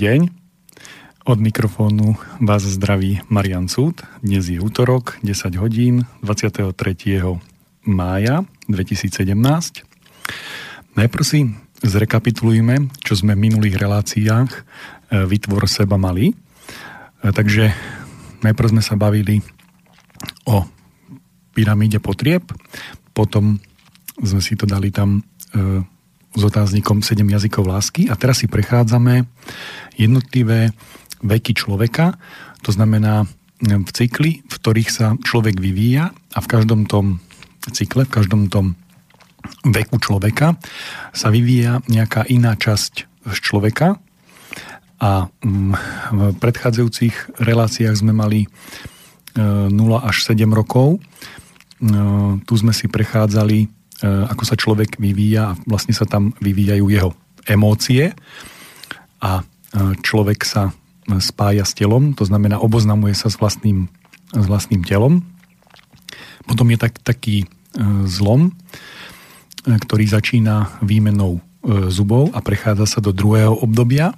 Deň. Od mikrofónu vás zdraví Marian Cúd. Dnes je útorok, 10 hodín, 23. mája 2017. Najprv si zrekapitulujme, čo sme v minulých reláciách e, Vytvor seba mali. E, takže najprv sme sa bavili o pyramíde potrieb, potom sme si to dali tam e, s otáznikom 7 jazykov lásky. A teraz si prechádzame jednotlivé veky človeka, to znamená v cykli, v ktorých sa človek vyvíja a v každom tom cykle, v každom tom veku človeka sa vyvíja nejaká iná časť z človeka. A mm, v predchádzajúcich reláciách sme mali 0 e, až 7 rokov. E, tu sme si prechádzali, ako sa človek vyvíja a vlastne sa tam vyvíjajú jeho emócie a človek sa spája s telom, to znamená oboznamuje sa s vlastným, s vlastným telom. Potom je tak, taký e, zlom, e, ktorý začína výmenou e, zubov a prechádza sa do druhého obdobia,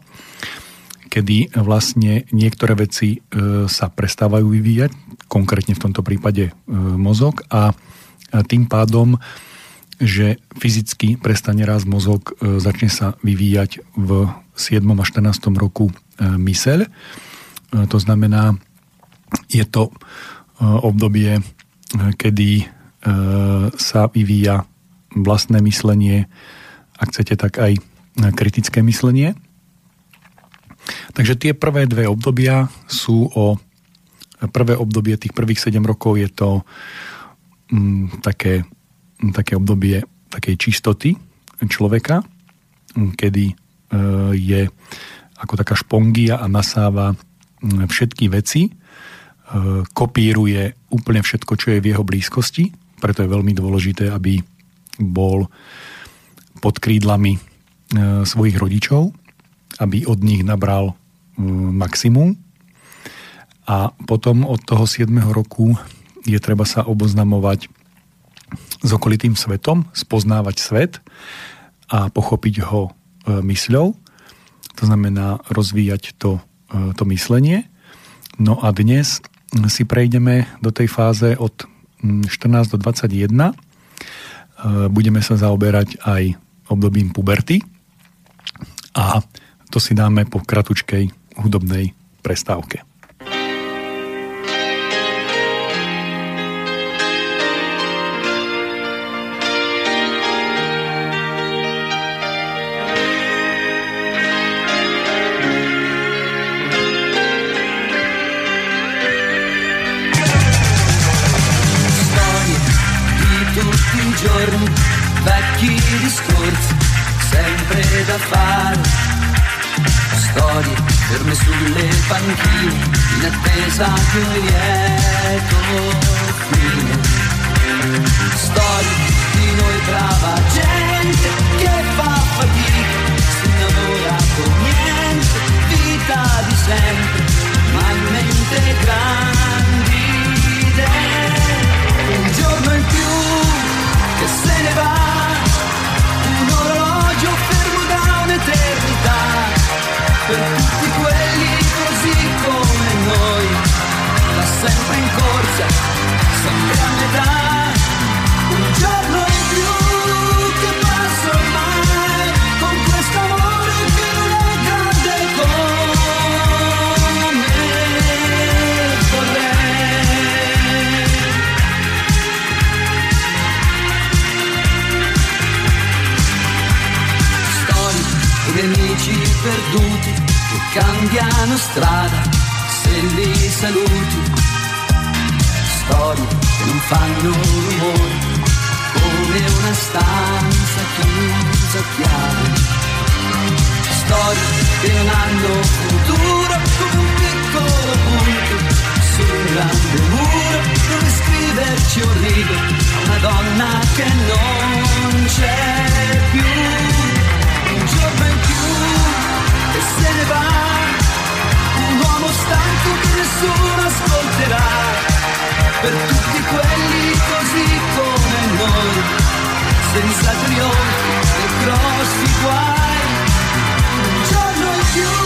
kedy vlastne niektoré veci sa prestávajú vyvíjať, konkrétne v tomto prípade mozog a tým pádom, že fyzicky prestane raz mozog, začne sa vyvíjať v 7. a 14. roku myseľ. To znamená, je to obdobie, kedy sa vyvíja vlastné myslenie, ak chcete, tak aj kritické myslenie. Takže tie prvé dve obdobia sú o... Prvé obdobie tých prvých 7 rokov je to m, také, také obdobie takej čistoty človeka, kedy e, je ako taká špongia a nasáva všetky veci, e, kopíruje úplne všetko, čo je v jeho blízkosti, preto je veľmi dôležité, aby bol pod krídlami e, svojich rodičov, aby od nich nabral maximum. A potom od toho 7. roku je treba sa oboznamovať s okolitým svetom, spoznávať svet a pochopiť ho e, mysľou to znamená rozvíjať to, e, to myslenie. No a dnes si prejdeme do tej fáze od 14 do 21. E, budeme sa zaoberať aj obdobím puberty a to si dáme po kratučkej hudobnej prestávke. Da fare. Storie ferme sulle panchine, in attesa di un lieto fine. Storie di noi brava gente che fa fatica, si innamora con niente, vita di sempre, ma in mente grandi idee. Un giorno in più che se ne va. Per tutti quelli così come noi, da sempre in corsa, sempre a metà, perduti cambiano strada se li saluti. Storie che non fanno rumore, come una stanza chiusa a chiave. Storie che non hanno futuro, come un piccolo punto su un grande muro dove scriverci un rigo una donna che non c'è più. Se ne va. Un uomo stanco che nessuno ascolterà. Per tutti quelli così come noi, senza trionfi e grossi guai. Un giorno in più.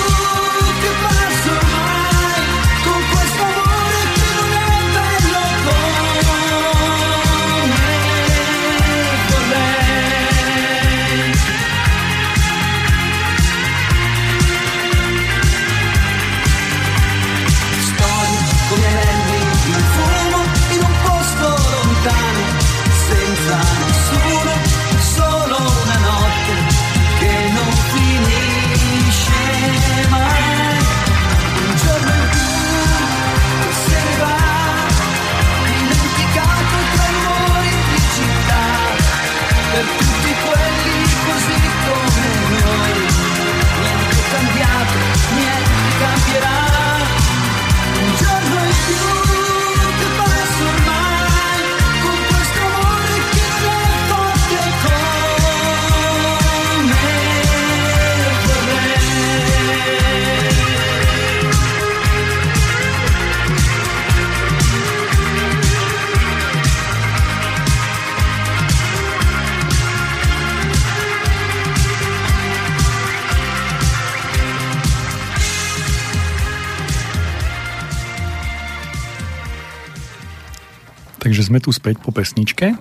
Takže sme tu späť po pesničke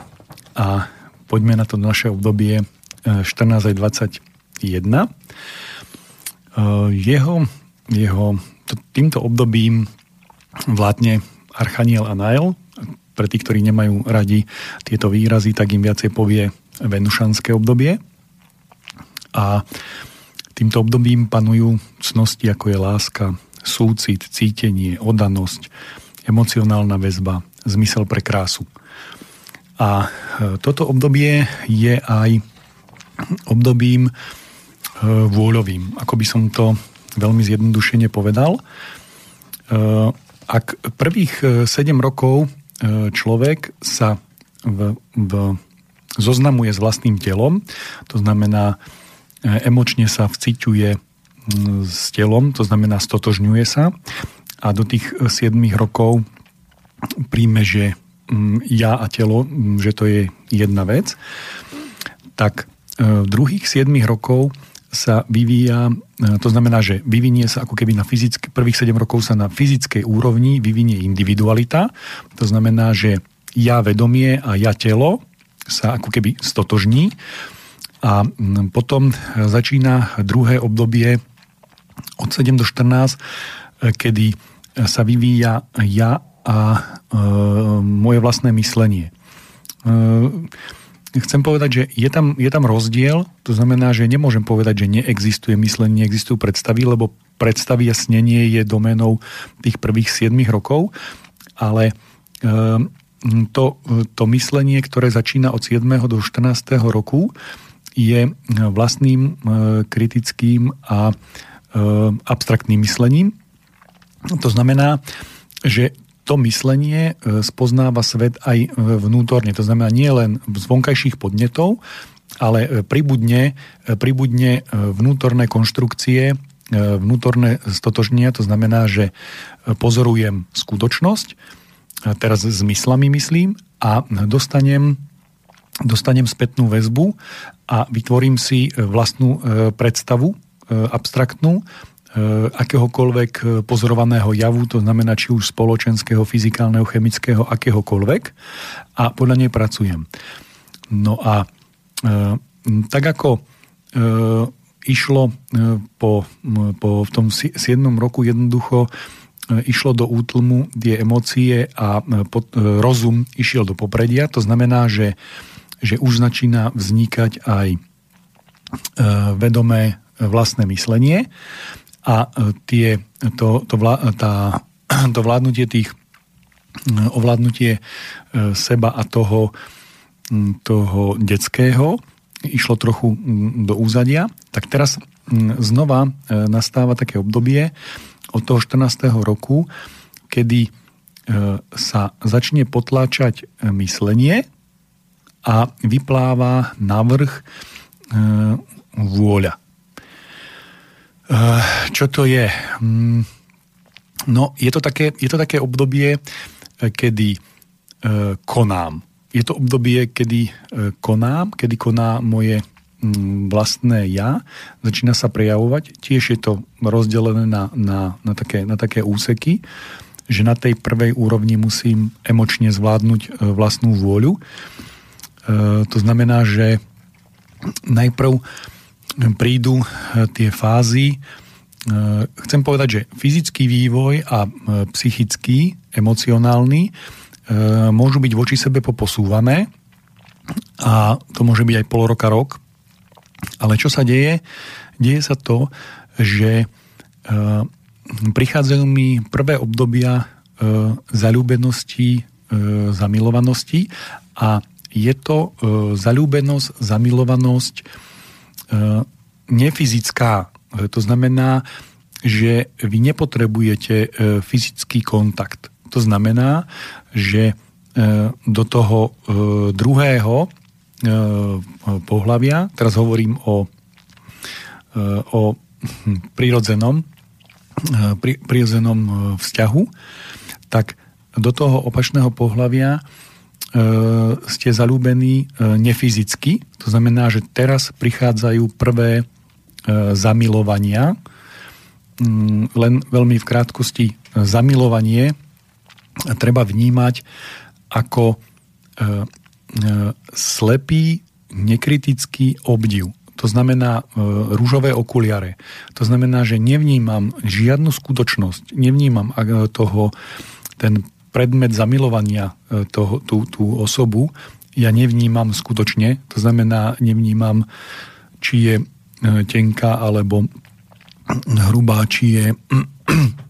a poďme na to naše obdobie 14 aj 21. Jeho, jeho týmto obdobím vládne Archaniel a Nail. Pre tých, ktorí nemajú radi tieto výrazy, tak im viacej povie Venušanské obdobie. A týmto obdobím panujú cnosti, ako je láska, súcit, cítenie, odanosť, emocionálna väzba, zmysel pre krásu. A e, toto obdobie je aj obdobím e, vôľovým, ako by som to veľmi zjednodušene povedal. E, ak prvých 7 rokov človek sa v, v, zoznamuje s vlastným telom, to znamená emočne sa vciťuje s telom, to znamená stotožňuje sa a do tých 7 rokov príjme, že ja a telo, že to je jedna vec, tak e, v druhých 7 rokov sa vyvíja, e, to znamená, že vyvinie sa ako keby na fyzické, prvých 7 rokov sa na fyzickej úrovni vyvinie individualita, to znamená, že ja vedomie a ja telo sa ako keby stotožní. A potom začína druhé obdobie od 7 do 14, e, kedy sa vyvíja ja a e, moje vlastné myslenie. E, chcem povedať, že je tam, je tam rozdiel, to znamená, že nemôžem povedať, že neexistuje myslenie, neexistujú predstavy, lebo predstavy a snenie je domenou tých prvých 7 rokov, ale e, to, to myslenie, ktoré začína od 7. do 14. roku, je vlastným kritickým a abstraktným myslením, to znamená, že to myslenie e, spoznáva svet aj e, vnútorne. To znamená nie len z vonkajších podnetov, ale e, pribudne, pribudne vnútorné konštrukcie, vnútorné stotožnia, to znamená, že pozorujem skutočnosť, teraz s myslami myslím, a dostanem, dostanem spätnú väzbu a vytvorím si vlastnú predstavu abstraktnú, akéhokoľvek eh, pozorovaného javu, to znamená či už spoločenského, fyzikálneho, chemického, akéhokoľvek a podľa nej pracujem. No a e, tak ako išlo po, po v tom 7. roku jednoducho išlo do útlmu tie emócie a pod, rozum išiel do popredia, to znamená, že, že už začína vznikať aj vedomé vlastné myslenie a e, tie, to, to, vlá, tá, to vládnutie tých e, ovládnutie e, seba a toho, toho detského išlo trochu do úzadia, tak teraz znova nastáva také obdobie od toho 14. roku, kedy sa začne potláčať myslenie a vypláva navrh vôľa. Eh, čo to je? Mm, no, je to také, je to také obdobie, eh, kedy eh, konám. Je to obdobie, kedy konám, kedy koná moje mm, vlastné ja, začína sa prejavovať. Tiež je to rozdelené na, na, na, také, na také úseky, že na tej prvej úrovni musím emočne zvládnuť vlastnú vôľu. To znamená, že najprv prídu e, tie fázy. E, chcem povedať, že fyzický vývoj a e, psychický, emocionálny môžu byť voči sebe poposúvané a to môže byť aj pol roka, rok. Ale čo sa deje? Deje sa to, že prichádzajú mi prvé obdobia zalúbenosti, zamilovanosti a je to zalúbenosť, zamilovanosť nefyzická. E, to znamená, že vy nepotrebujete e, fyzický kontakt. To znamená, že do toho druhého pohľavia, teraz hovorím o, o prírodzenom, prírodzenom vzťahu, tak do toho opačného pohľavia E, ste zalúbení e, nefyzicky. To znamená, že teraz prichádzajú prvé e, zamilovania. Mm, len veľmi v krátkosti zamilovanie treba vnímať ako slepý, nekritický obdiv. To znamená e, rúžové okuliare. To znamená, že nevnímam žiadnu skutočnosť, nevnímam e, toho, ten predmet zamilovania e, toho, tú, tú osobu, ja nevnímam skutočne, to znamená, nevnímam, či je e, tenká alebo hrubá, či je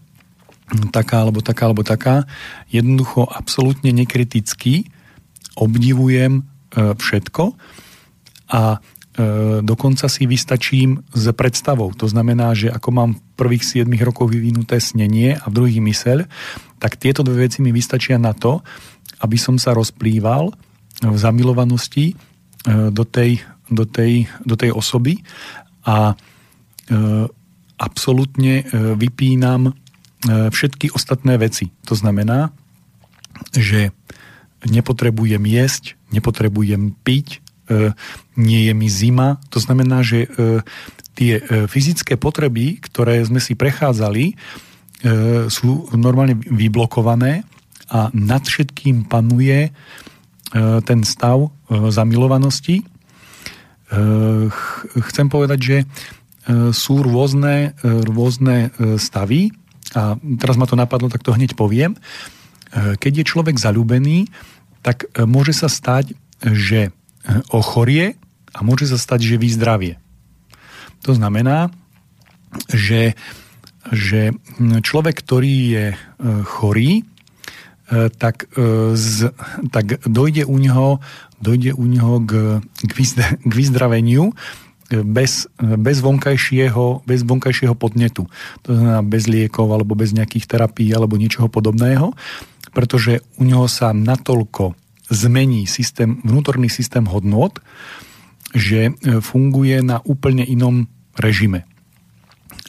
taká alebo taká alebo taká. Jednoducho absolútne nekriticky obdivujem e, všetko a dokonca si vystačím s predstavou. To znamená, že ako mám v prvých 7 rokov vyvinuté snenie a v druhých myseľ, tak tieto dve veci mi vystačia na to, aby som sa rozplýval v zamilovanosti e, do tej, do tej, do tej osoby a e, absolútne vypínam všetky ostatné veci. To znamená, že nepotrebujem jesť, nepotrebujem piť, E, nie je mi zima. To znamená, že e, tie e, fyzické potreby, ktoré sme si prechádzali, sú normálne vyblokované a nad všetkým panuje ten stav zamilovanosti. Chcem povedať, že sú rôzne, rôzne stavy a teraz ma to napadlo, tak to hneď poviem. Keď je človek zalúbený, tak môže sa stať, že ochorie a môže sa stať, že vyzdravie. To znamená, že, že človek, ktorý je e, chorý, e, tak, e, z, tak dojde u neho, dojde u neho k, k vyzdraveniu bez, bez, vonkajšieho, bez vonkajšieho podnetu. To znamená bez liekov alebo bez nejakých terapií alebo ničoho podobného, pretože u neho sa natoľko zmení systém, vnútorný systém hodnot, že e, funguje na úplne inom režime.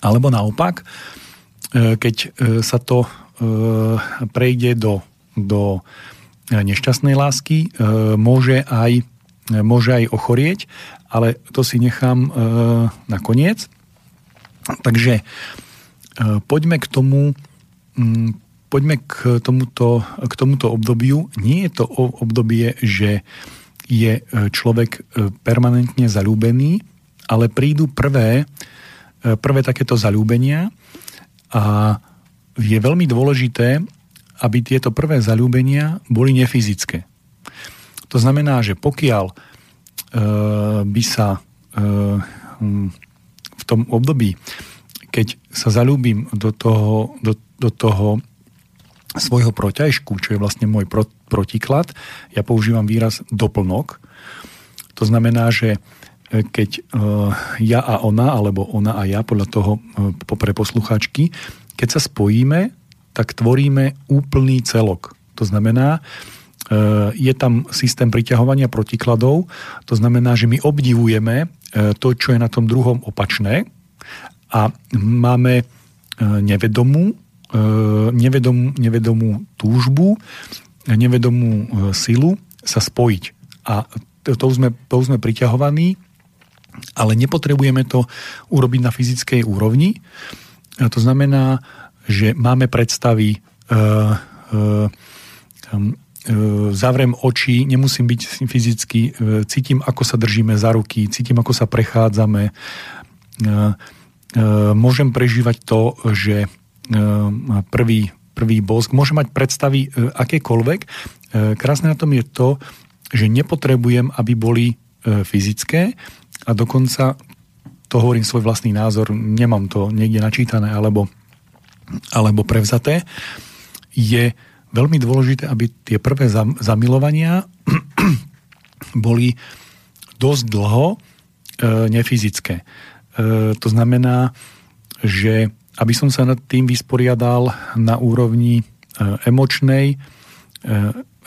Alebo naopak, e, keď e, sa to prejde do, do nešťastnej lásky, môže aj, môže aj ochorieť, ale to si nechám na koniec. Takže poďme k tomu, poďme k tomuto, k tomuto obdobiu. Nie je to obdobie, že je e, človek e, permanentne zalúbený, ale prídu prvé, e, prvé takéto zalúbenia a je veľmi dôležité, aby tieto prvé zalúbenia boli nefyzické. To znamená, že pokiaľ by sa v tom období, keď sa zalúbim do toho, do, do toho svojho protiažku, čo je vlastne môj pro, protiklad, ja používam výraz doplnok. To znamená, že e, keď e, ja a ona, alebo ona a ja, podľa toho e, pre posluchačky, keď sa spojíme, tak tvoríme úplný celok. To znamená, je tam systém priťahovania protikladov, to znamená, že my obdivujeme to, čo je na tom druhom opačné a máme nevedomú nevedomú, nevedomú túžbu, nevedomú e, silu sa spojiť. A to sme, to sme priťahovaní, ale nepotrebujeme to urobiť na fyzickej úrovni. A to znamená, že máme predstavy, uh, uh, uh, zavrem oči, nemusím byť fyzicky, uh, cítim, ako sa držíme za ruky, cítim, ako sa prechádzame. Uh, uh, môžem prežívať to, že prvý, prvý bosk, môže mať predstavy e, akékoľvek. E, krásne na tom je to, že nepotrebujem, aby boli e, fyzické a dokonca to hovorím svoj vlastný názor, nemám to niekde načítané alebo, alebo prevzaté, je veľmi dôležité, aby tie prvé zamilovania boli dosť dlho nefyzické. To znamená, že aby som sa nad tým vysporiadal na úrovni e, emočnej, e,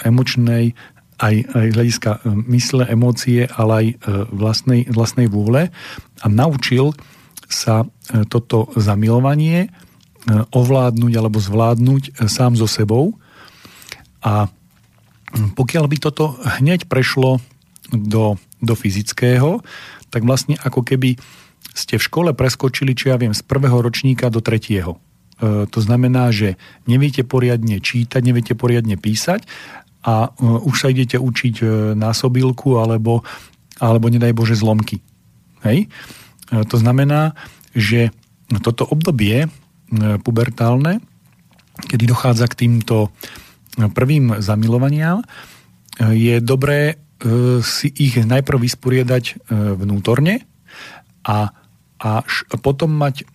emočnej aj, aj hľadiska e, mysle, emócie, ale aj vlastnej, vlastnej vôle a naučil sa toto zamilovanie ovládnuť alebo zvládnuť sám so sebou. A pokiaľ by toto hneď prešlo do, do fyzického, tak vlastne ako keby ste v škole preskočili, či ja viem, z prvého ročníka do tretieho. E, to znamená, že neviete poriadne čítať, neviete poriadne písať a už sa idete učiť násobilku alebo, alebo nedaj Bože zlomky. Hej? To znamená, že toto obdobie pubertálne, kedy dochádza k týmto prvým zamilovaniam, je dobré si ich najprv vysporiadať vnútorne a, a potom mať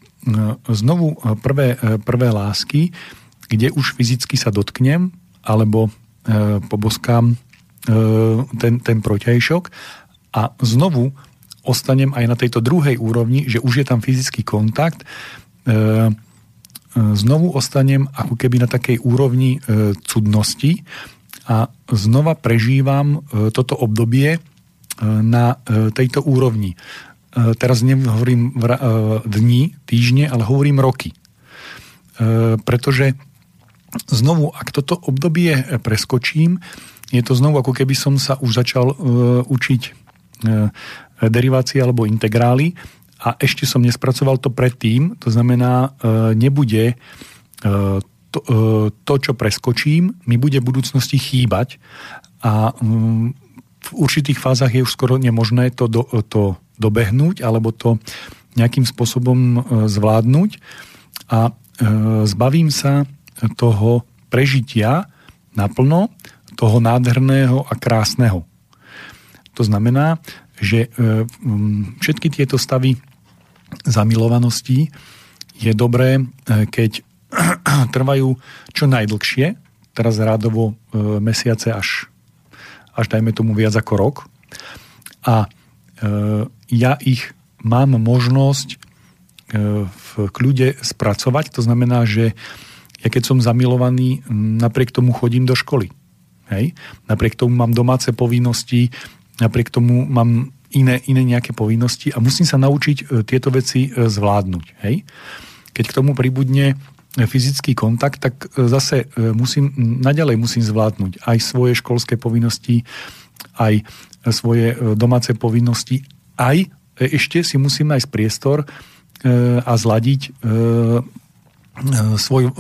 znovu prvé, prvé lásky, kde už fyzicky sa dotknem, alebo e, poboskám e, ten, ten protiajšok a znovu ostanem aj na tejto druhej úrovni, že už je tam fyzický kontakt, e, e znovu ostanem ako keby na takej úrovni e, cudnosti a znova prežívam e, toto obdobie e, na e, tejto úrovni. E, teraz nehovorím e, dni, týždne, ale hovorím roky. E, pretože znovu, ak toto obdobie preskočím, je to znovu ako keby som sa už začal učiť derivácie alebo integrály a ešte som nespracoval to predtým, to znamená, nebude to, to, čo preskočím, mi bude v budúcnosti chýbať a um, v určitých fázach je už skoro nemožné to, do, to dobehnúť alebo to nejakým spôsobom uh, zvládnuť a uh, zbavím sa toho prežitia naplno, toho nádherného a krásneho. To znamená, že e, všetky tieto stavy zamilovanosti je dobré, e, keď trvajú čo najdlhšie, teraz rádovo e, mesiace až, až dajme tomu viac ako rok. A ja ich mám možnosť v kľude spracovať, to znamená, že ja keď som zamilovaný, napriek tomu chodím do školy. Hej? Napriek tomu mám domáce povinnosti, napriek tomu mám iné, iné nejaké povinnosti a musím sa naučiť e, tieto veci e, zvládnuť. Hej? Keď k tomu pribudne e, fyzický kontakt, tak zase musím, naďalej musím zvládnuť aj svoje školské povinnosti, aj svoje domáce povinnosti, aj ešte si musím nájsť priestor a zladiť E, svoj e,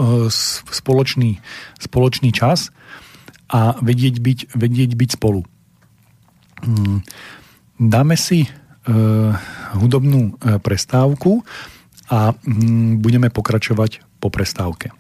spoločný, spoločný čas a vedieť byť, vedieť byť spolu. Mm, dáme si e, hudobnú prestávku a mm, budeme pokračovať po prestávke.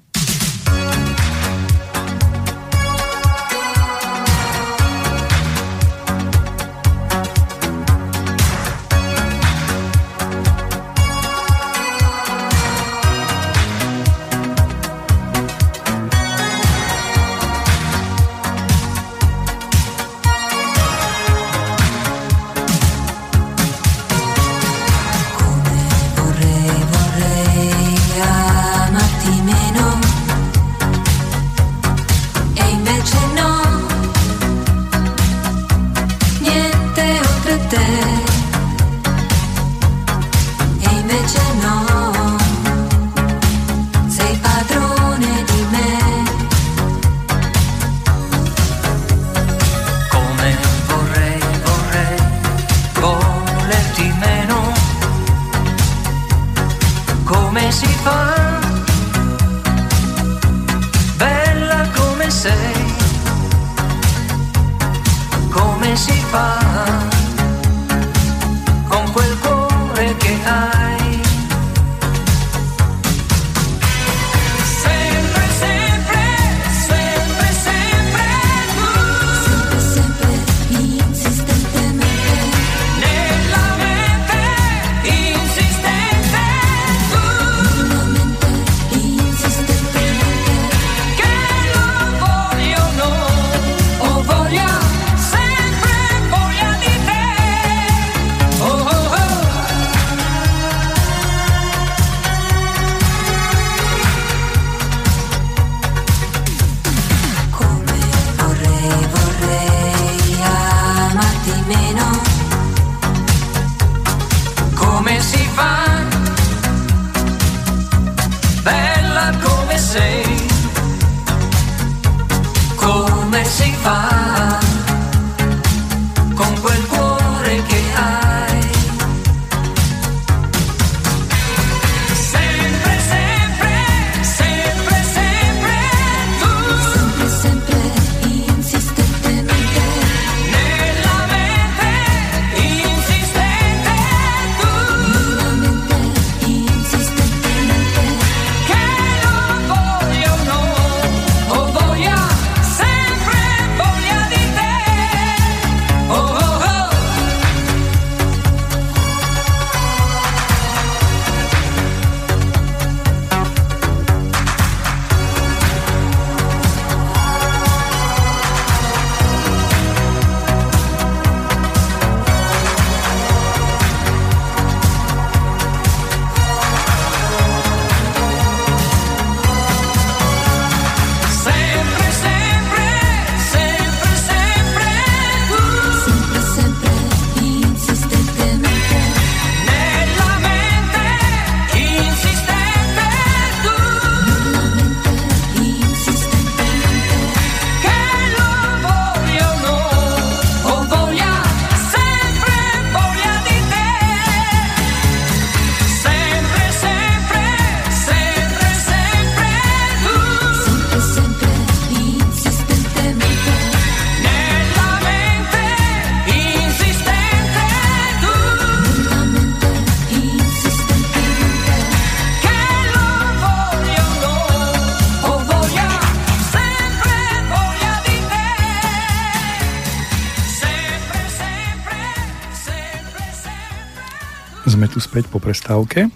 Prestávke.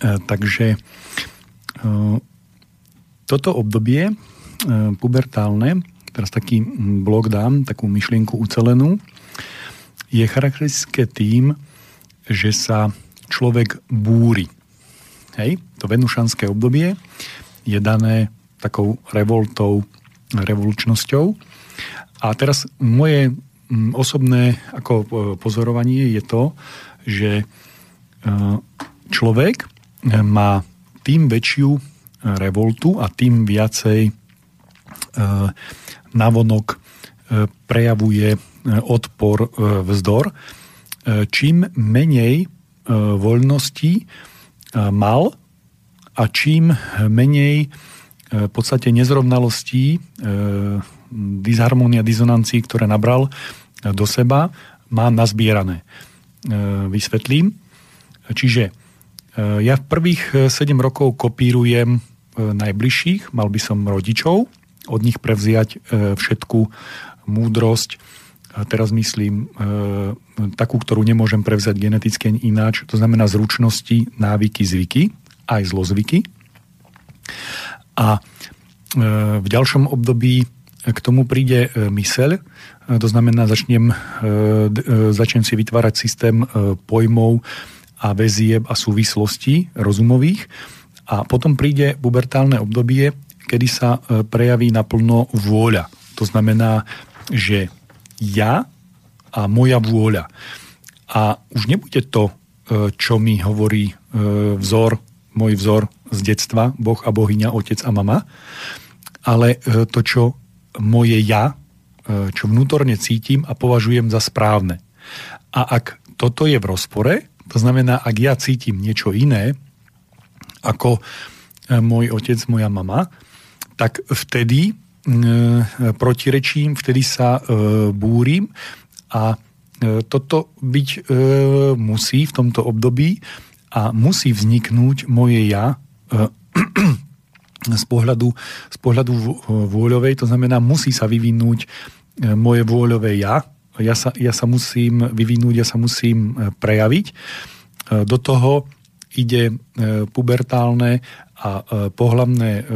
Takže toto obdobie pubertálne, teraz taký blok dám, takú myšlienku ucelenú, je charakteristické tým, že sa človek búri. Hej, to venušanské obdobie je dané takou revoltou, revolučnosťou. A teraz moje osobné ako e, pozorovanie je to, že e, človek e, má tým väčšiu revoltu a tým viacej navonok prejavuje odpor, vzdor, čím menej voľnosti mal a čím menej v podstate nezrovnalostí disharmónia, dizonancií, ktoré nabral do seba, má nazbierané. Vysvetlím. Čiže e, ja v prvých 7 rokov kopírujem najbližších, mal by som rodičov, od nich prevziať všetku múdrosť, a teraz myslím takú, ktorú nemôžem prevziať geneticky ináč, to znamená zručnosti, návyky, zvyky, aj zlozvyky. A v ďalšom období k tomu príde e, myseľ, e, to znamená, začnem, e, začnem si vytvárať systém pojmov a väzieb a súvislostí rozumových a potom príde pubertálne obdobie, kedy sa prejaví naplno vôľa. To znamená, že ja a moja vôľa. A už nebude to, čo mi hovorí vzor, môj vzor z detstva, Boh a bohyňa, otec a mama, ale to, čo moje ja, e, čo vnútorne cítim a považujem za správne. A ak toto je v rozpore, to znamená, ak ja cítim niečo iné, ako e, môj otec, moja mama, tak vtedy e, protirečím, vtedy sa búrim a toto byť musí v tomto období a musí vzniknúť moje ja z pohľadu, z pohľadu vôľovej, to znamená, musí sa vyvinúť e, moje vôľové ja, ja sa, ja sa musím vyvinúť, ja sa musím e, prejaviť. E, do toho ide pubertálne a pohlavné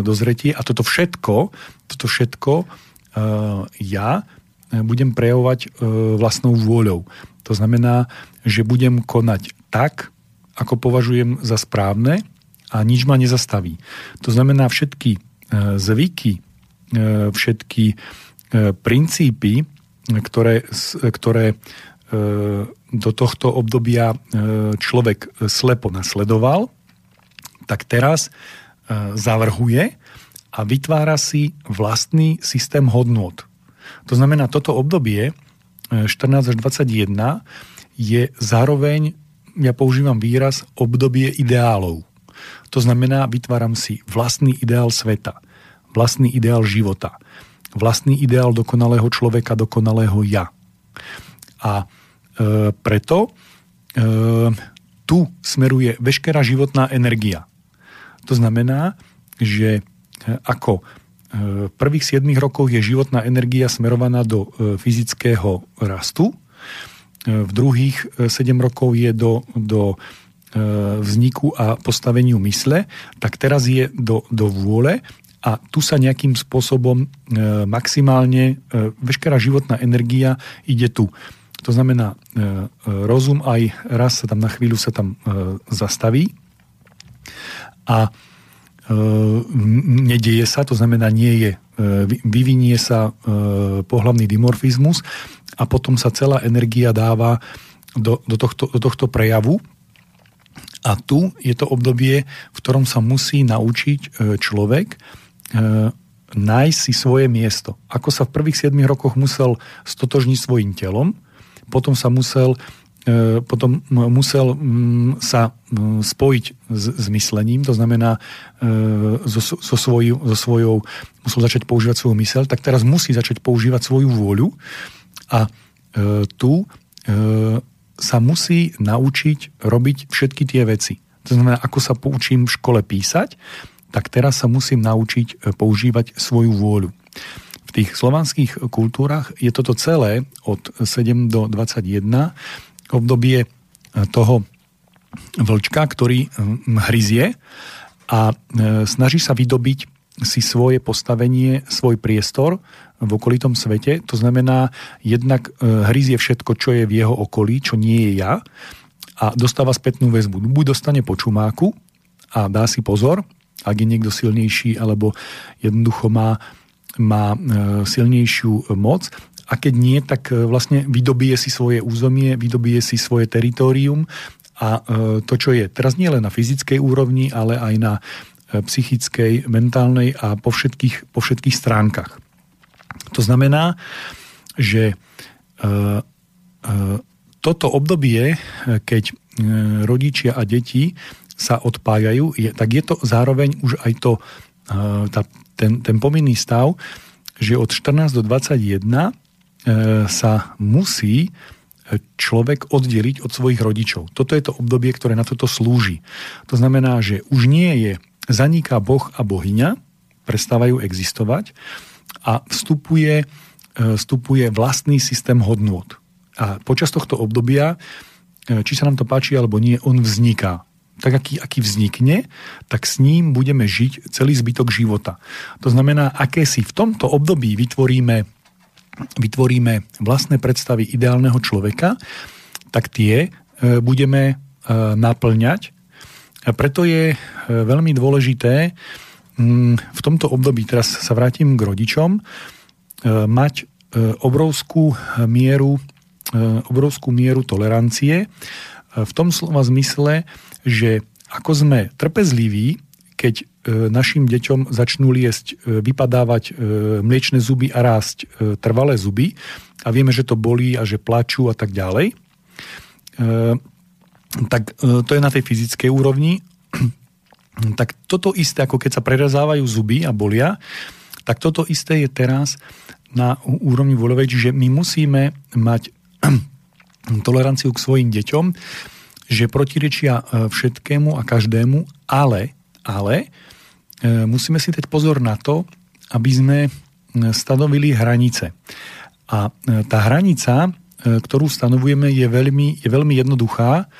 dozretie a toto všetko, toto všetko ja budem prejavovať vlastnou vôľou. To znamená, že budem konať tak, ako považujem za správne a nič ma nezastaví. To znamená všetky e, zvyky, e, všetky e, princípy, ktoré, ktoré do tohto obdobia človek slepo nasledoval, tak teraz zavrhuje a vytvára si vlastný systém hodnôt. To znamená, toto obdobie 14 až 21 je zároveň, ja používam výraz, obdobie ideálov. To znamená, vytváram si vlastný ideál sveta, vlastný ideál života, vlastný ideál dokonalého človeka, dokonalého ja. A e, preto e, tu smeruje veškerá životná energia. To znamená, že e, ako e, v prvých 7 rokoch je životná energia smerovaná do e, fyzického rastu, v druhých 7 rokov je do, do E, vzniku a postaveniu mysle, tak teraz je do, do vôle a tu sa nejakým spôsobom e, maximálne, e, veškerá životná energia ide tu. To znamená, rozum aj raz sa tam na chvíľu sa tam zastaví a nedieje sa, to znamená nie je, vyvinie sa pohlavný dimorfizmus a potom sa celá energia dáva do, do, tohto, do tohto prejavu, a tu je to obdobie, v ktorom sa musí naučiť e, človek e, nájsť si svoje miesto. Ako sa v prvých 7 rokoch musel stotožniť svojim telom, potom sa musel e, potom musel sa spojiť s, s myslením, to znamená so, so, svoju, so svojou, musel začať používať svoju mysel, tak teraz musí začať používať svoju vôľu a tu sa musí naučiť robiť všetky tie veci. To znamená, ako sa poučím v škole písať, tak teraz sa musím naučiť e, používať svoju vôľu. V tých slovanských kultúrach je toto celé od 7 do 21 obdobie toho vlčka, ktorý hryzie a snaží sa vydobiť si svoje postavenie, svoj priestor v okolitom svete. To znamená, jednak hryzie všetko, čo je v jeho okolí, čo nie je ja a dostáva spätnú väzbu. Buď dostane počumáku a dá si pozor, ak je niekto silnejší alebo jednoducho má, má silnejšiu moc a keď nie, tak e, vlastne vydobije si svoje územie, vydobije si svoje teritorium a e, to, čo je teraz nie len na fyzickej úrovni, ale aj na e, psychickej, mentálnej a po všetkých, po všetkých stránkach. To znamená, že toto obdobie, keď rodičia a deti sa odpájajú, je, tak je to zároveň už aj to, tá, ten, ten povinný stav, že od 14 do 21 E, sa musí človek oddeliť od svojich rodičov. Toto je to obdobie, ktoré na toto slúži. To znamená, že už nie je zaniká Boh a bohyňa, prestávajú existovať a vstupuje, e, vstupuje vlastný systém hodnôt. A počas tohto obdobia, e, či sa nám to páči alebo nie, on vzniká. Tak aký, aký vznikne, tak s ním budeme žiť celý zbytok života. To znamená, aké si v tomto období vytvoríme vytvoríme vlastné predstavy ideálneho človeka, tak tie e, budeme e, naplňať. A preto je e, veľmi dôležité mm, v tomto období, teraz sa vrátim k rodičom, mať obrovskú mieru, obrovskú mieru tolerancie v tom slova zmysle, že ako sme trpezliví keď e, našim deťom začnú liesť, e, vypadávať e, mliečne zuby a rásť trvalé zuby. A vieme, že to bolí a že plačú a tak ďalej, tak to je na tej fyzickej úrovni. Tak toto isté, ako keď sa prerezávajú zuby a bolia, tak toto isté je teraz na úrovni voľovej, čiže my musíme mať toleranciu k svojim deťom, že protirečia všetkému a každému, ale ale e, musíme si dať pozor na to, aby sme e, stanovili hranice. A e, tá hranica, ktorú stanovujeme, je veľmi, je veľmi jednoduchá.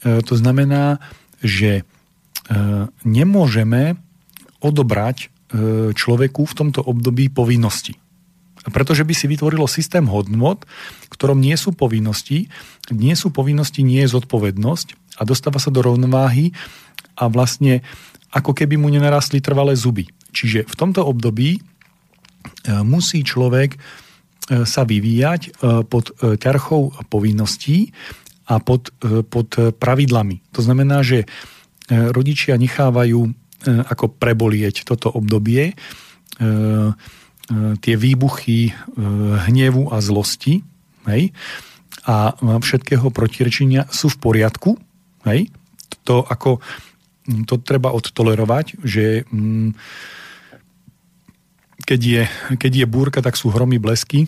To znamená, že nemôžeme odobrať človeku v tomto období povinnosti. Pretože by si vytvorilo systém hodnot, v ktorom nie sú povinnosti, nie sú povinnosti, nie je zodpovednosť a dostáva sa do rovnováhy a vlastne ako keby mu nenarastli trvalé zuby. Čiže v tomto období e, musí človek e, sa vyvíjať e, pod ťarchou povinností a pod, pod pravidlami. To znamená, že rodičia nechávajú ako prebolieť toto obdobie tie výbuchy hnevu a zlosti hej, a všetkého protirečenia sú v poriadku. Hej. To ako Mm, to treba odtolerovať, že mm, keď je, keď je búrka, tak sú hromy blesky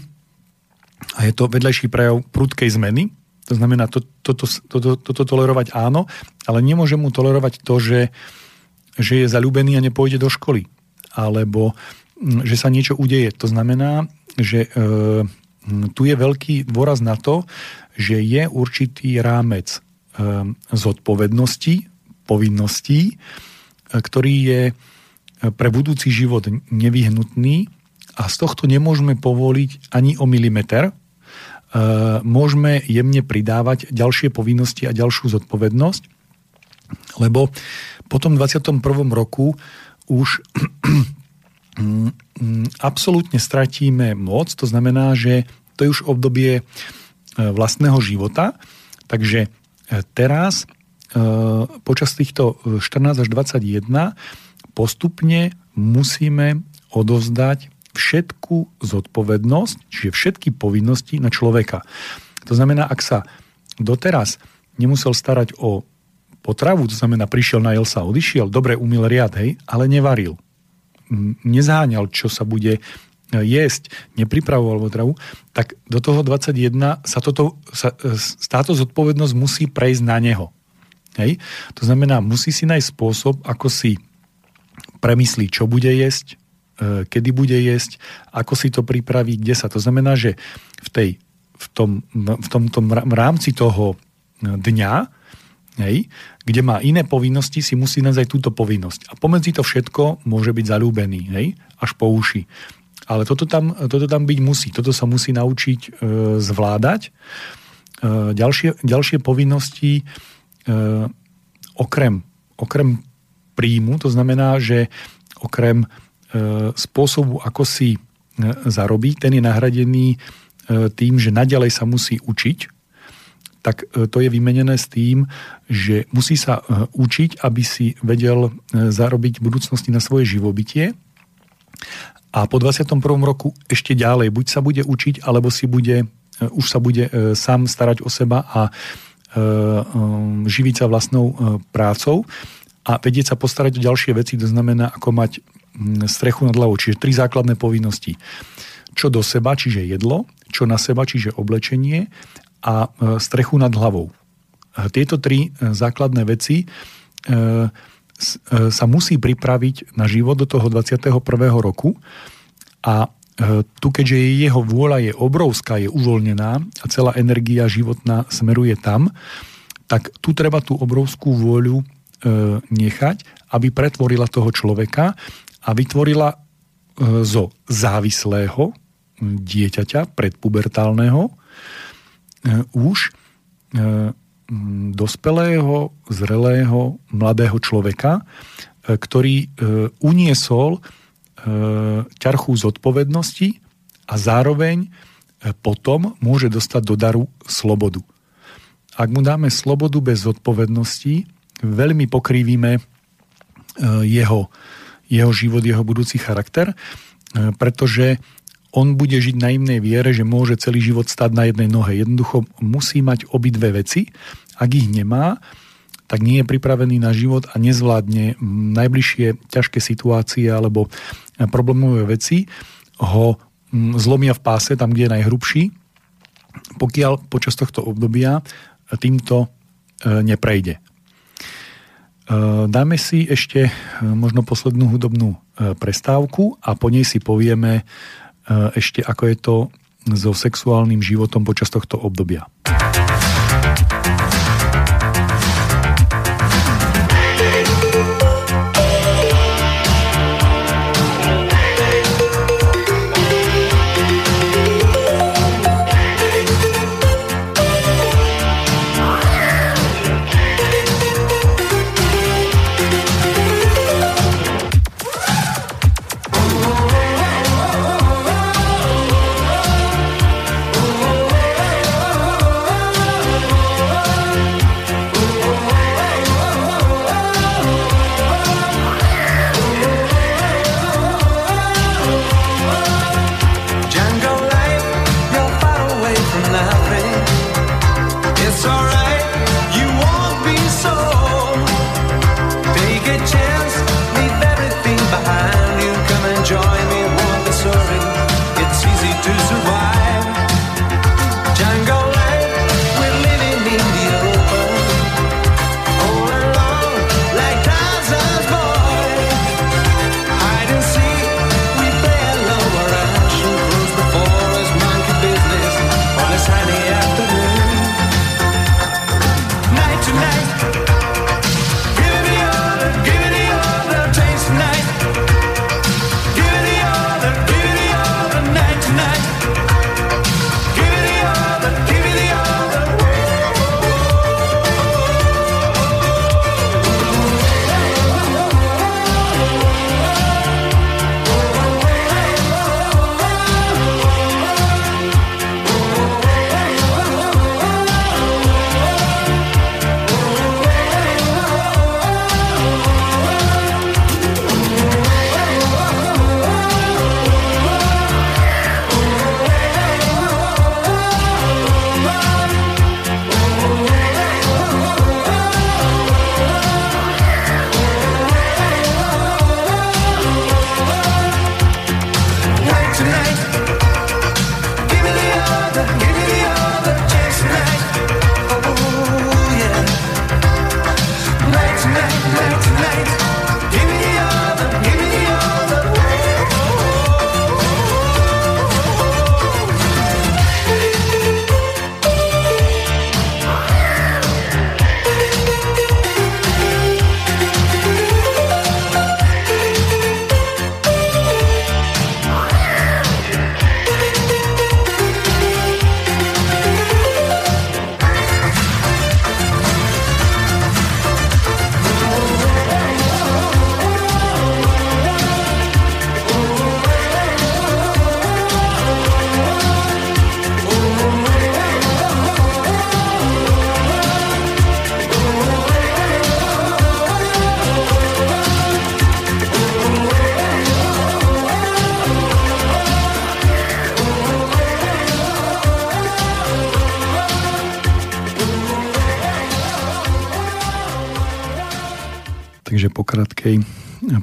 a je to vedľajší prejav prudkej zmeny. To znamená, to, toto, to, to, to tolerovať áno, ale nemôže mu tolerovať to, že, že je zalúbený a nepôjde do školy. Alebo mm, že sa niečo udeje. To znamená, že e, tu je veľký dôraz na to, že je určitý rámec e, zodpovednosti povinností, e, ktorý je pre budúci život nevyhnutný a z tohto nemôžeme povoliť ani o milimeter. Môžeme jemne pridávať ďalšie povinnosti a ďalšiu zodpovednosť, lebo po tom 21. roku už absolútne stratíme moc, to znamená, že to je už obdobie vlastného života, takže teraz Eh, počas týchto 14 až 21 postupne musíme odovzdať všetku zodpovednosť, čiže všetky povinnosti na človeka. To znamená, ak sa doteraz nemusel starať o potravu, to znamená, prišiel, najel sa, odišiel, dobre umil riad, hej, ale nevaril. Nezháňal, čo sa bude eh, jesť, nepripravoval potravu, tak do toho 21 sa, toto, sa eh, táto zodpovednosť musí prejsť na neho. Hej? To znamená, musí si nájsť spôsob, ako si premyslí, čo bude jesť, e, kedy bude jesť, ako si to pripraví, kde sa. To znamená, že v, tej, v, tom, v tomto rámci toho dňa, hej, kde má iné povinnosti, si musí nájsť aj túto povinnosť. A pomedzi to všetko môže byť zalúbený, hej, až po uši. Ale toto tam, toto tam byť musí. Toto sa musí naučiť e, zvládať. E, ďalšie, ďalšie povinnosti e, okrem, okrem príjmu, to znamená, že okrem e, spôsobu, ako si e, zarobí, ten je nahradený e, tým, že naďalej sa musí učiť, tak e, to je vymenené s tým, že musí sa e, učiť, aby si vedel e, zarobiť v budúcnosti na svoje živobytie a po 21. roku ešte ďalej, buď sa bude učiť, alebo si bude, už sa bude sám starať o seba a e, živiť sa vlastnou prácou a vedieť sa postarať o ďalšie veci, to znamená ako mať strechu nad hlavou, čiže tri základné povinnosti. Čo do seba, čiže jedlo, čo na seba, čiže oblečenie a strechu nad hlavou. Tieto tri základné veci E, sa musí pripraviť na život do toho 21. roku a e, tu, keďže jeho vôľa je obrovská, je uvoľnená a celá energia životná smeruje tam, tak tu treba tú obrovskú vôľu e, nechať, aby pretvorila toho človeka a vytvorila zo závislého dieťaťa predpubertálneho už Mm, dospelého, zrelého, mladého človeka, e, ktorý e, uniesol e, ťarchu zodpovednosti a zároveň potom môže dostať do daru slobodu. Ak mu dáme slobodu bez zodpovednosti, veľmi pokrývime jeho, jeho život, jeho budúci charakter, pretože on bude žiť na inej viere, že môže celý život stať na jednej nohe. Jednoducho musí mať obidve veci. Ak ich nemá, tak nie je pripravený na život a nezvládne najbližšie ťažké situácie alebo problémové veci, ho zlomia v páse, tam, kde je najhrubší, pokiaľ počas tohto obdobia týmto e, neprejde. E, dáme si ešte e, možno poslednú hudobnú prestávku a po nej si povieme ešte ako je to so sexuálnym životom počas tohto obdobia.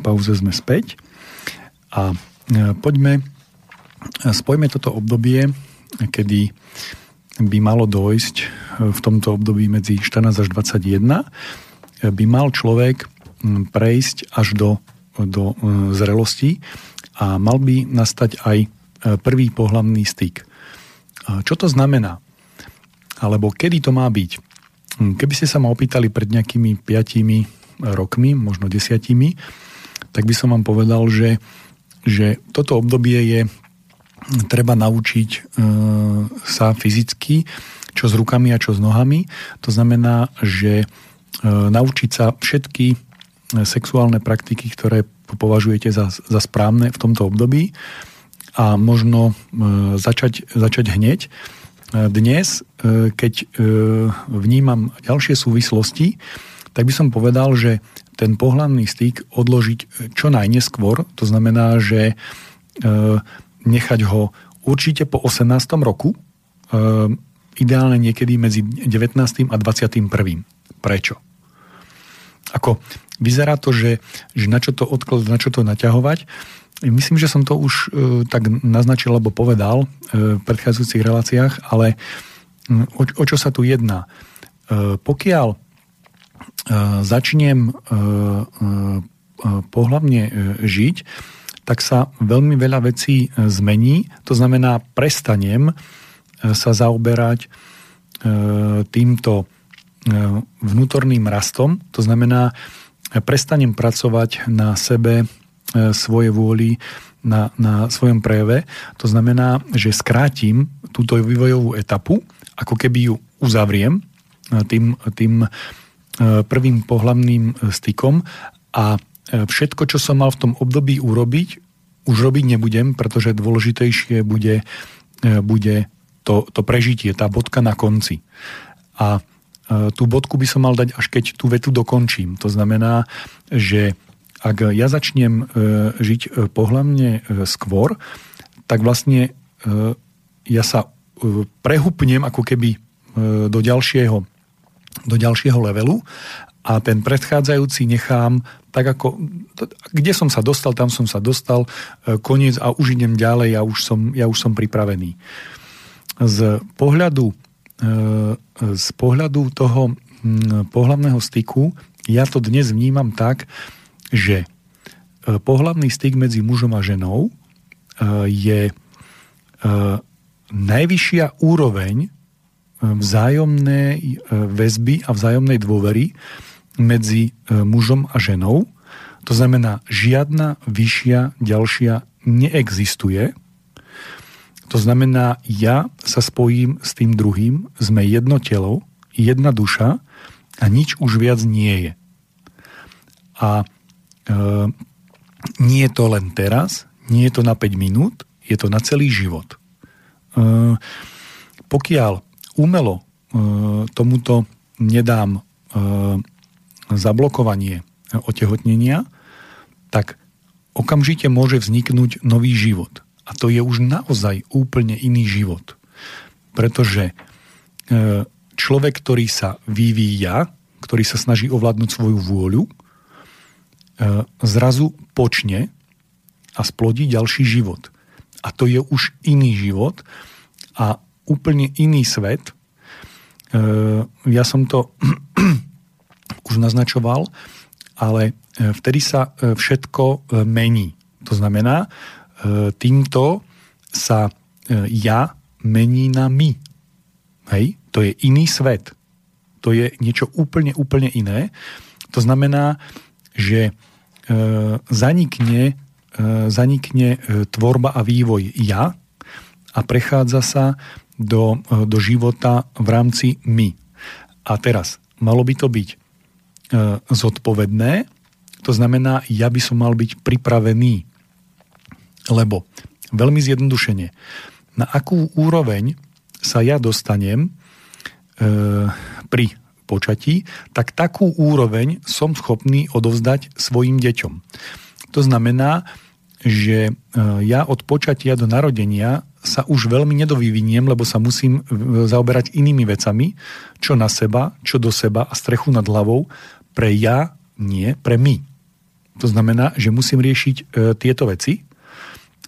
Pauze sme späť. A poďme, spojme toto obdobie, kedy by malo dojsť v tomto období medzi 14 až 21, by mal človek prejsť až do, do zrelosti a mal by nastať aj prvý pohľavný styk. Čo to znamená? Alebo kedy to má byť? Keby ste sa ma opýtali pred nejakými 5 rokmi, možno desiatimi, tak by som vám povedal, že, že toto obdobie je treba naučiť e, sa fyzicky, čo s rukami a čo s nohami. To znamená, že e, naučiť sa všetky e, sexuálne praktiky, ktoré považujete za, za správne v tomto období a možno e, začať, začať hneď. E, dnes, e, keď vnímam ďalšie súvislosti, tak by som povedal, že ten pohľadný styk odložiť čo najneskôr, to znamená, že nechať ho určite po 18. roku, ideálne niekedy medzi 19. a 21. Prečo? Ako vyzerá to, že, že na čo to odkladať, na čo to naťahovať, Myslím, že som to už e, tak naznačil alebo povedal e, v predchádzajúcich reláciách, ale o, o čo sa tu jedná? E, pokiaľ e, začnem e, e, pohľavne žiť, tak sa veľmi veľa vecí zmení. To znamená, prestanem sa zaoberať týmto vnútorným rastom. To znamená, prestanem pracovať na sebe svoje vôli na, na svojom prejave. To znamená, že skrátim túto vývojovú etapu, ako keby ju uzavriem tým, tým prvým pohľavným stykom a všetko, čo som mal v tom období urobiť, už robiť nebudem, pretože dôležitejšie bude, bude to, to prežitie, tá bodka na konci. A tú bodku by som mal dať, až keď tú vetu dokončím. To znamená, že ak ja začnem e, žiť e, pohľavne e, skôr, tak vlastne ja sa prehupnem ako keby do ďalšieho, do ďalšieho levelu a ten predchádzajúci nechám tak ako, kde som sa dostal, tam som sa dostal, koniec a už idem ďalej a už som, ja už som pripravený. Z pohľadu, z pohľadu toho pohľavného styku ja to dnes vnímam tak, že e, pohlavný styk medzi mužom a ženou e, je e, najvyššia úroveň vzájomnej väzby a vzájomnej dôvery medzi mužom a ženou. To znamená, žiadna vyššia ďalšia neexistuje. To znamená, ja sa spojím s tým druhým, sme jedno telo, jedna duša a nič už viac nie je. A Ehm, nie je to len teraz, nie je to na 5 minút, je to na celý život. Ehm, pokiaľ umelo ehm, tomuto nedám zablokovanie otehotnenia, tak okamžite môže vzniknúť nový život. A to je už naozaj úplne iný život. Pretože človek, ktorý sa vyvíja, ktorý sa snaží ovládnuť svoju vôľu, E, zrazu počne a splodí ďalší život. A to je už iný život a úplne iný svet. E, ja som to už naznačoval, ale e, vtedy sa všetko mení. To znamená, týmto sa ja mení na my. Hej? To je iný svet. To je niečo úplne, úplne iné. To znamená, že E, zanikne, e, zanikne e, tvorba a vývoj ja a prechádza sa do, do života v rámci my. A teraz, malo by to byť zodpovedné, to znamená, ja by som mal byť pripravený. Lebo, veľmi zjednodušene, na akú úroveň sa ja dostanem e, pri počatí, tak takú úroveň som schopný odovzdať svojim deťom. To znamená, že e, ja od počatia do narodenia sa už veľmi nedovyviniem, lebo sa musím e, zaoberať inými vecami, čo na seba, čo do seba a strechu nad hlavou pre ja, Nie, pre my. To znamená, že musím riešiť e, tieto veci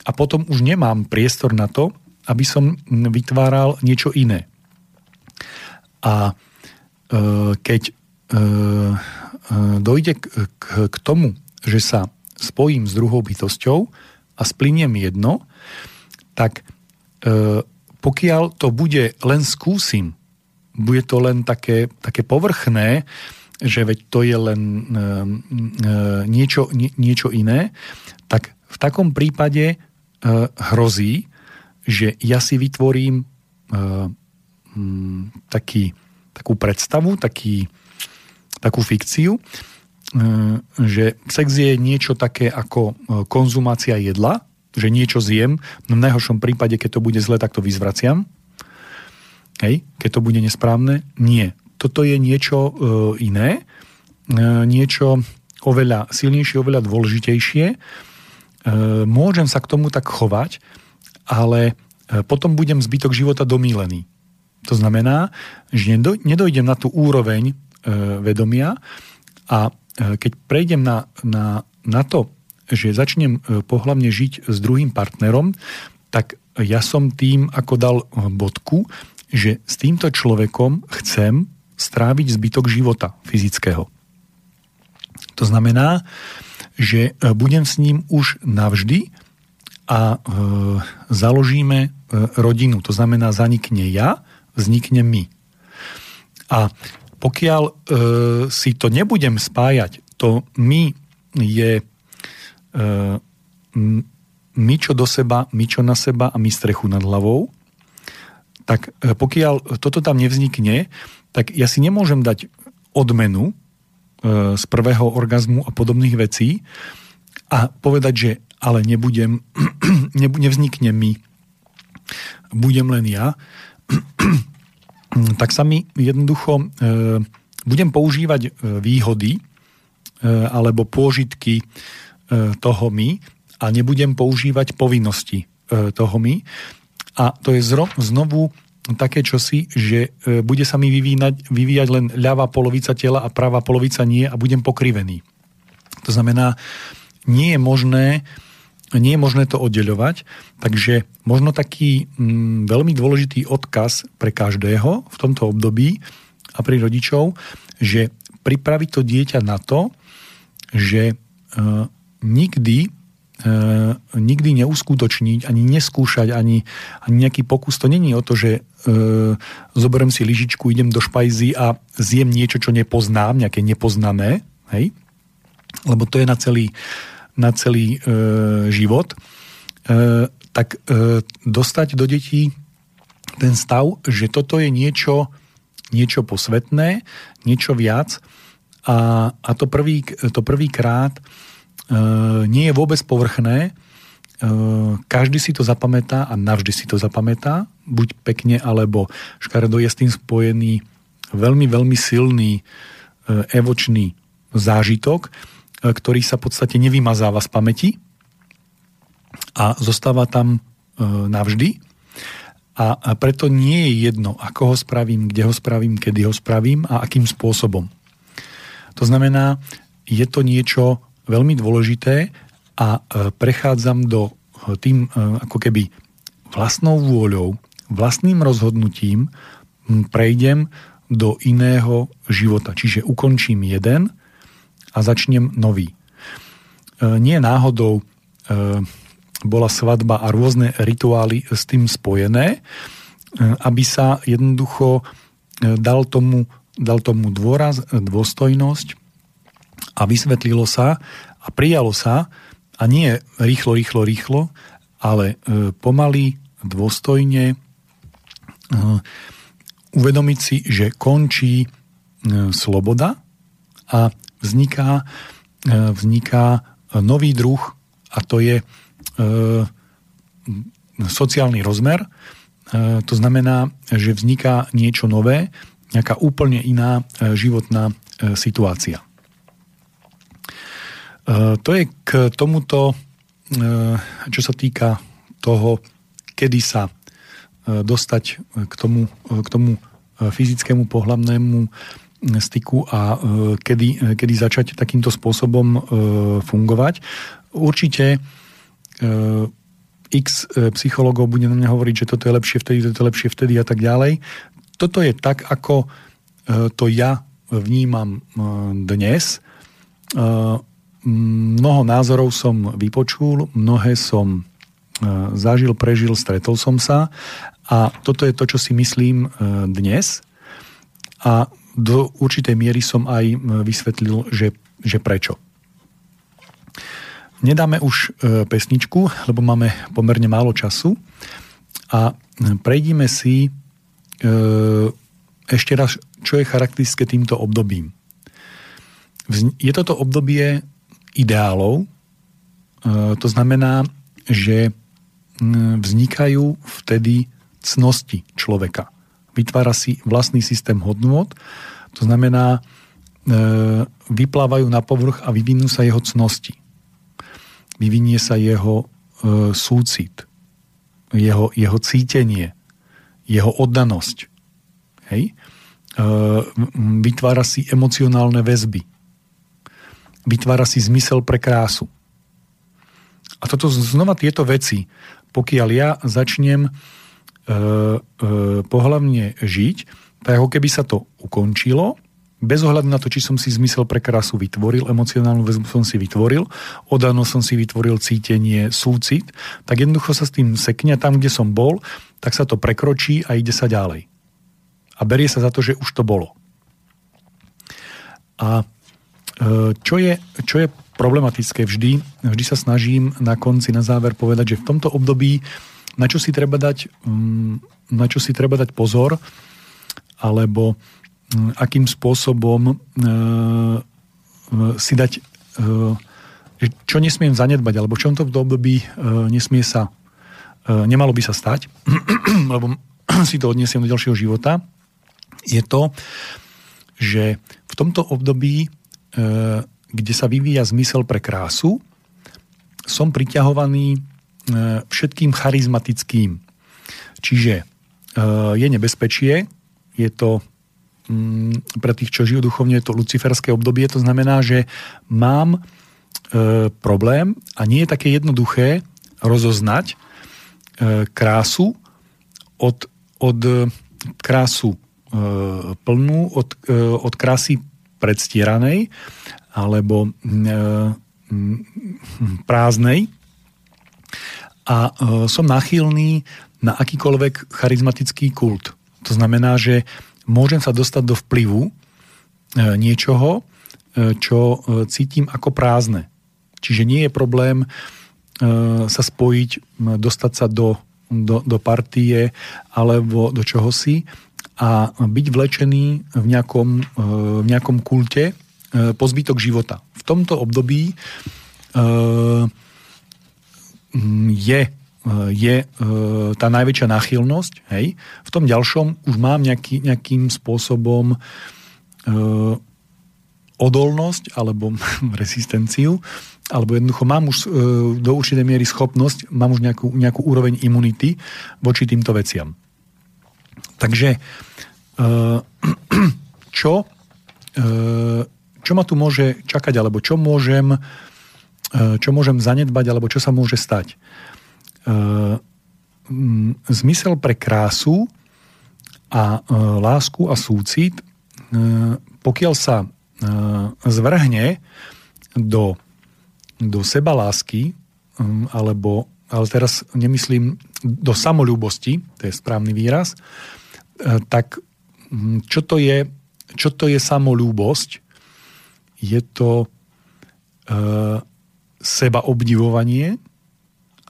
a potom už nemám priestor na to, aby som vytváral niečo iné. A e, keď e, e, dojde k, k, k tomu, že sa spojím s druhou bytosťou a spliniem jedno, tak e, pokiaľ to bude len skúsim, bude to len také, také povrchné, že veď to je len e, e, niečo, nie, niečo iné, tak v takom prípade e, hrozí, že ja si vytvorím e, m, taký, takú predstavu, taký, takú fikciu, že sex je niečo také ako e, konzumácia jedla, že niečo zjem, no v najhoršom prípade, keď to bude zle, tak to vyzvraciam. Hej, keď to bude nesprávne, nie toto je niečo e, iné, e, niečo oveľa silnejšie, oveľa dôležitejšie. Môžem sa k tomu tak chovať, ale potom budem zbytok života domílený. To znamená, že nedojdem na tú úroveň vedomia a keď prejdem na, na, na to, že začnem pohlavne žiť s druhým partnerom, tak ja som tým ako dal bodku, že s týmto človekom chcem stráviť zbytok života fyzického. To znamená, že budem s ním už navždy a e, založíme e, rodinu. To znamená, zanikne ja, vznikne my. A pokiaľ e, si to nebudem spájať, to my je e, my čo do seba, my čo na seba a my strechu nad hlavou, tak e, pokiaľ toto tam nevznikne, tak ja si nemôžem dať odmenu e, z prvého orgazmu a podobných vecí a povedať, že ale nebudem, nevznikne mi, budem len ja, tak sa mi jednoducho e, budem používať e, výhody alebo pôžitky toho my a nebudem používať povinnosti toho my. A to je znovu také čosi, že e, bude sa mi vyvíjať, vyvíjať len ľavá polovica tela a pravá polovica nie a budem pokrivený. To znamená, nie je možné, nie je možné to oddeľovať, takže možno taký mm, veľmi dôležitý odkaz pre každého v tomto období a pri rodičov, že pripraviť to dieťa na to, že e, nikdy E, nikdy neuskutočniť, ani neskúšať, ani, ani nejaký pokus. To není o to, že e, zoberiem si lyžičku, idem do špajzy a zjem niečo, čo nepoznám, nejaké nepoznané, hej? lebo to je na celý, na celý e, život, e, tak e, dostať do detí ten stav, že toto je niečo, niečo posvetné, niečo viac a, a to, prvý, to prvýkrát E, nie je vôbec povrchné. E, každý si to zapamätá a navždy si to zapamätá. Buď pekne, alebo škaredo je s tým spojený veľmi, veľmi silný e, evočný zážitok, ktorý sa v podstate nevymazáva z pamäti a zostáva tam navždy. A preto nie je jedno, ako ho spravím, kde ho spravím, kedy ho spravím a akým spôsobom. To znamená, je to niečo veľmi dôležité a e, prechádzam do e, tým e, ako keby vlastnou vôľou, vlastným rozhodnutím prejdem do iného života. Čiže ukončím jeden a začnem nový. Nie náhodou bola svadba a rôzne rituály s tým spojené, aby sa jednoducho dal tomu, dal tomu dôraz, dôstojnosť a vysvetlilo sa a prijalo sa a nie rýchlo, rýchlo, rýchlo, ale e, pomaly, dôstojne e, uvedomiť si, že končí e, sloboda a vzniká, vzniká nový druh a to je sociálny rozmer. To znamená, že vzniká niečo nové, nejaká úplne iná životná situácia. To je k tomuto, čo sa týka toho, kedy sa dostať k tomu, k tomu fyzickému pohľavnému styku a kedy, kedy začať takýmto spôsobom fungovať. Určite x psychologov bude na mňa hovoriť, že toto je lepšie vtedy, toto je lepšie vtedy a tak ďalej. Toto je tak, ako to ja vnímam dnes. Mnoho názorov som vypočul, mnohé som zažil, prežil, stretol som sa a toto je to, čo si myslím dnes a do určitej miery som aj vysvetlil, že, že prečo. Nedáme už pesničku, lebo máme pomerne málo času a prejdime si ešte raz, čo je charakteristické týmto obdobím. Je toto obdobie ideálov, to znamená, že vznikajú vtedy cnosti človeka. Vytvára si vlastný systém hodnôt, to znamená, e, vyplávajú na povrch a vyvinú sa jeho cnosti. Vyvinie sa jeho e, súcit, jeho, jeho cítenie, jeho oddanosť. Hej? E, vytvára si emocionálne väzby. Vytvára si zmysel pre krásu. A toto znova tieto veci pokiaľ ja začnem e, e, pohľavne žiť, tak ako keby sa to ukončilo, bez ohľadu na to, či som si zmysel pre krásu vytvoril, emocionálnu väzbu som si vytvoril, odano som si vytvoril cítenie, súcit, tak jednoducho sa s tým sekne tam, kde som bol, tak sa to prekročí a ide sa ďalej. A berie sa za to, že už to bolo. A e, čo je, čo je problematické vždy. Vždy sa snažím na konci, na záver povedať, že v tomto období na čo si treba dať, mm, na čo si treba dať pozor, alebo mm, akým spôsobom e, e, si dať, e, čo nesmiem zanedbať, alebo v tomto období nesmie sa, nemalo by sa stať, lebo si to odniesiem do ďalšieho života, je to, že v tomto období kde sa vyvíja zmysel pre krásu, som priťahovaný všetkým charizmatickým. Čiže e, je nebezpečie, je to mm, pre tých, čo žijú duchovne, je to luciferské obdobie, to znamená, že mám e, problém a nie je také jednoduché rozoznať krásu od, od krásu plnú, od, od krásy predstieranej alebo e, prázdnej a e, som náchylný na akýkoľvek charizmatický kult. To znamená, že môžem sa dostať do vplyvu e, niečoho, čo cítim ako prázdne. Čiže nie je problém sa spojiť, dostať sa do, do, do partie alebo do čohosi a byť vlečený v nejakom, v nejakom kulte, E, po zbytok života. V tomto období e, je, e, je tá najväčšia náchylnosť. Hej. V tom ďalšom už mám nejaký, nejakým spôsobom odolnosť alebo rezistenciu, alebo jednoducho mám už do určitej miery schopnosť, mám už nejakú, nejakú úroveň imunity voči týmto veciam. Takže čo čo ma tu môže čakať, alebo čo môžem, čo môžem zanedbať, alebo čo sa môže stať. E, zmysel pre krásu a e, lásku a súcit, pokiaľ sa zvrhne do, do seba lásky, alebo, ale teraz nemyslím do samolúbosti, to je správny výraz, tak čo to je, čo to je samolúbosť? je to e, seba obdivovanie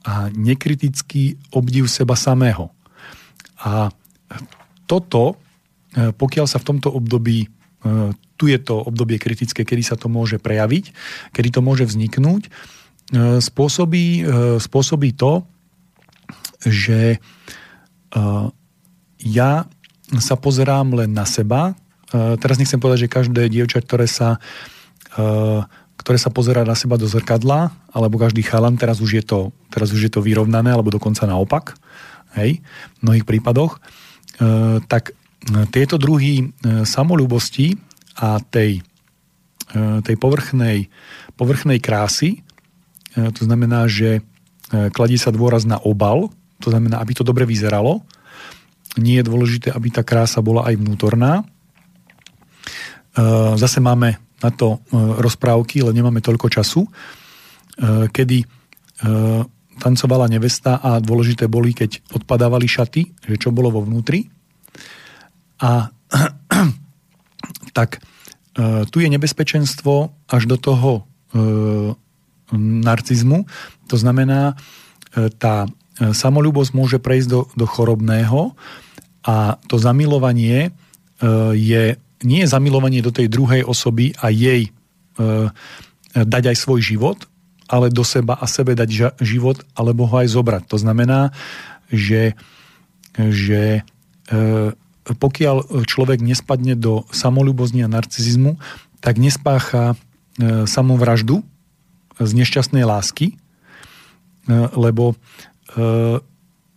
a nekritický obdiv seba samého. A toto, e, pokiaľ sa v tomto období, e, tu je to obdobie kritické, kedy sa to môže prejaviť, kedy to môže vzniknúť, e, spôsobí, spôsobí to, že ja sa pozerám len na seba. Teraz nechcem povedať, že každé dievča, ktoré sa ktoré sa pozerá na seba do zrkadla, alebo každý chalan, teraz už je to, teraz už je to vyrovnané, alebo dokonca naopak, hej, v mnohých prípadoch, eh, tak eh, tieto druhy samolúbosti a tej, tej povrchnej, povrchnej krásy. To znamená, že kladí sa dôraz na obal, to znamená, aby to dobre vyzeralo. Nie je dôležité, aby tá krása bola aj vnútorná. Zase máme na to rozprávky, ale nemáme toľko času, kedy tancovala nevesta a dôležité boli, keď odpadávali šaty, že čo bolo vo vnútri. A tak e, tu je nebezpečenstvo až do toho e, narcizmu. To znamená, e, tá samolúbosť môže prejsť do, do chorobného a to zamilovanie je, nie je zamilovanie do tej druhej osoby a jej dať aj svoj život, ale do seba a sebe dať život alebo ho aj zobrať. To znamená, že, že e, pokiaľ človek nespadne do samolúbozní a narcizizmu, tak nespácha e, samovraždu z nešťastnej lásky, e, lebo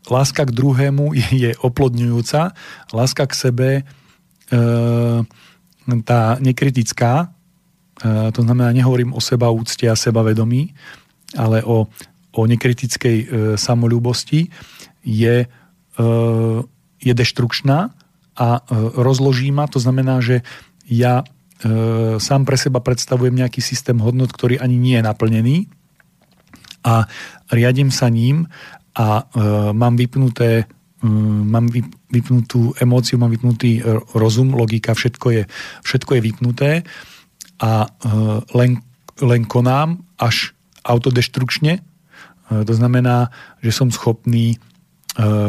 láska k druhému je, je oplodňujúca, láska k sebe tá nekritická to znamená, nehovorím o seba úcte a sebavedomí, ale o, o nekritickej e, samolúbosti, je, e, je deštrukčná a e, rozloží ma. To znamená, že ja e, sám pre seba predstavujem nejaký systém hodnot, ktorý ani nie je naplnený a riadím sa ním a e, mám vypnuté e, mám vypnutú emóciu, mám vypnutý e, rozum, logika, všetko je, všetko je vypnuté a e, len, len konám až autodeštrukčne. E, to znamená, že som schopný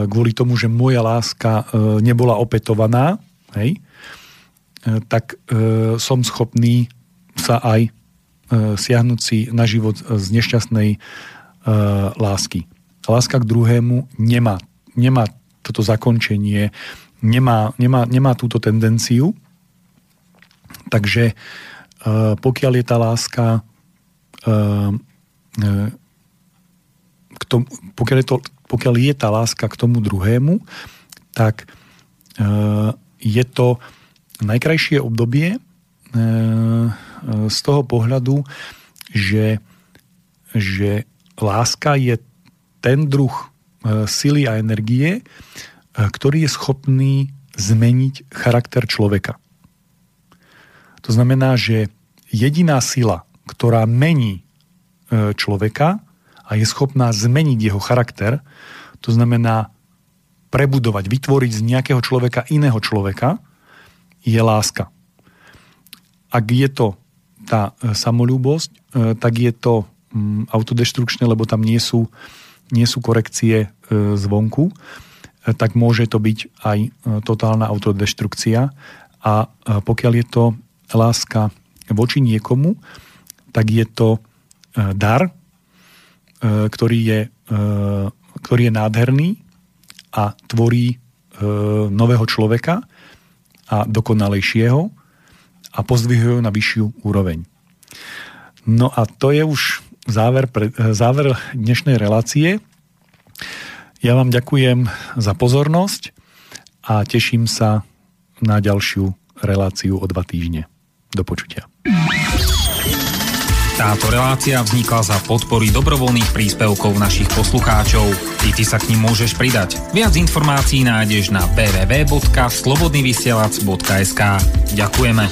kvôli tomu, že moja láska nebola opetovaná, hej, tak som schopný sa aj siahnuť si na život z nešťastnej lásky. Láska k druhému nemá, nemá toto zakončenie, nemá, nemá, nemá túto tendenciu, takže pokiaľ je tá láska e, k tomu, pokiaľ, je to, pokiaľ je tá láska k tomu druhému, tak e, je to najkrajšie obdobie e, z toho pohľadu, že, že láska je ten druh sily a energie, ktorý je schopný zmeniť charakter človeka. To znamená, že jediná sila, ktorá mení e, človeka a je schopná zmeniť jeho charakter, to znamená prebudovať, vytvoriť z nejakého človeka iného človeka, je láska. Ak je to tá e, samolúbosť, e, tak je to mm, autodeštrukčné, lebo tam nie sú, nie sú korekcie zvonku, tak môže to byť aj totálna autodeštrukcia. A pokiaľ je to láska voči niekomu, tak je to e, dar, e, ktorý je, e, ktorý je nádherný a tvorí nového človeka a dokonalejšieho a pozdvihuje na vyššiu úroveň. No a to je už záver, pre, záver dnešnej relácie. Ja vám ďakujem za pozornosť a teším sa na ďalšiu reláciu o dva týždne. Do počutia. Táto relácia vznikla za podpory dobrovoľných príspevkov našich poslucháčov. Ty, ty sa k ním môžeš pridať. Viac informácií nájdeš na www.slobodnyvysielac.sk Ďakujeme.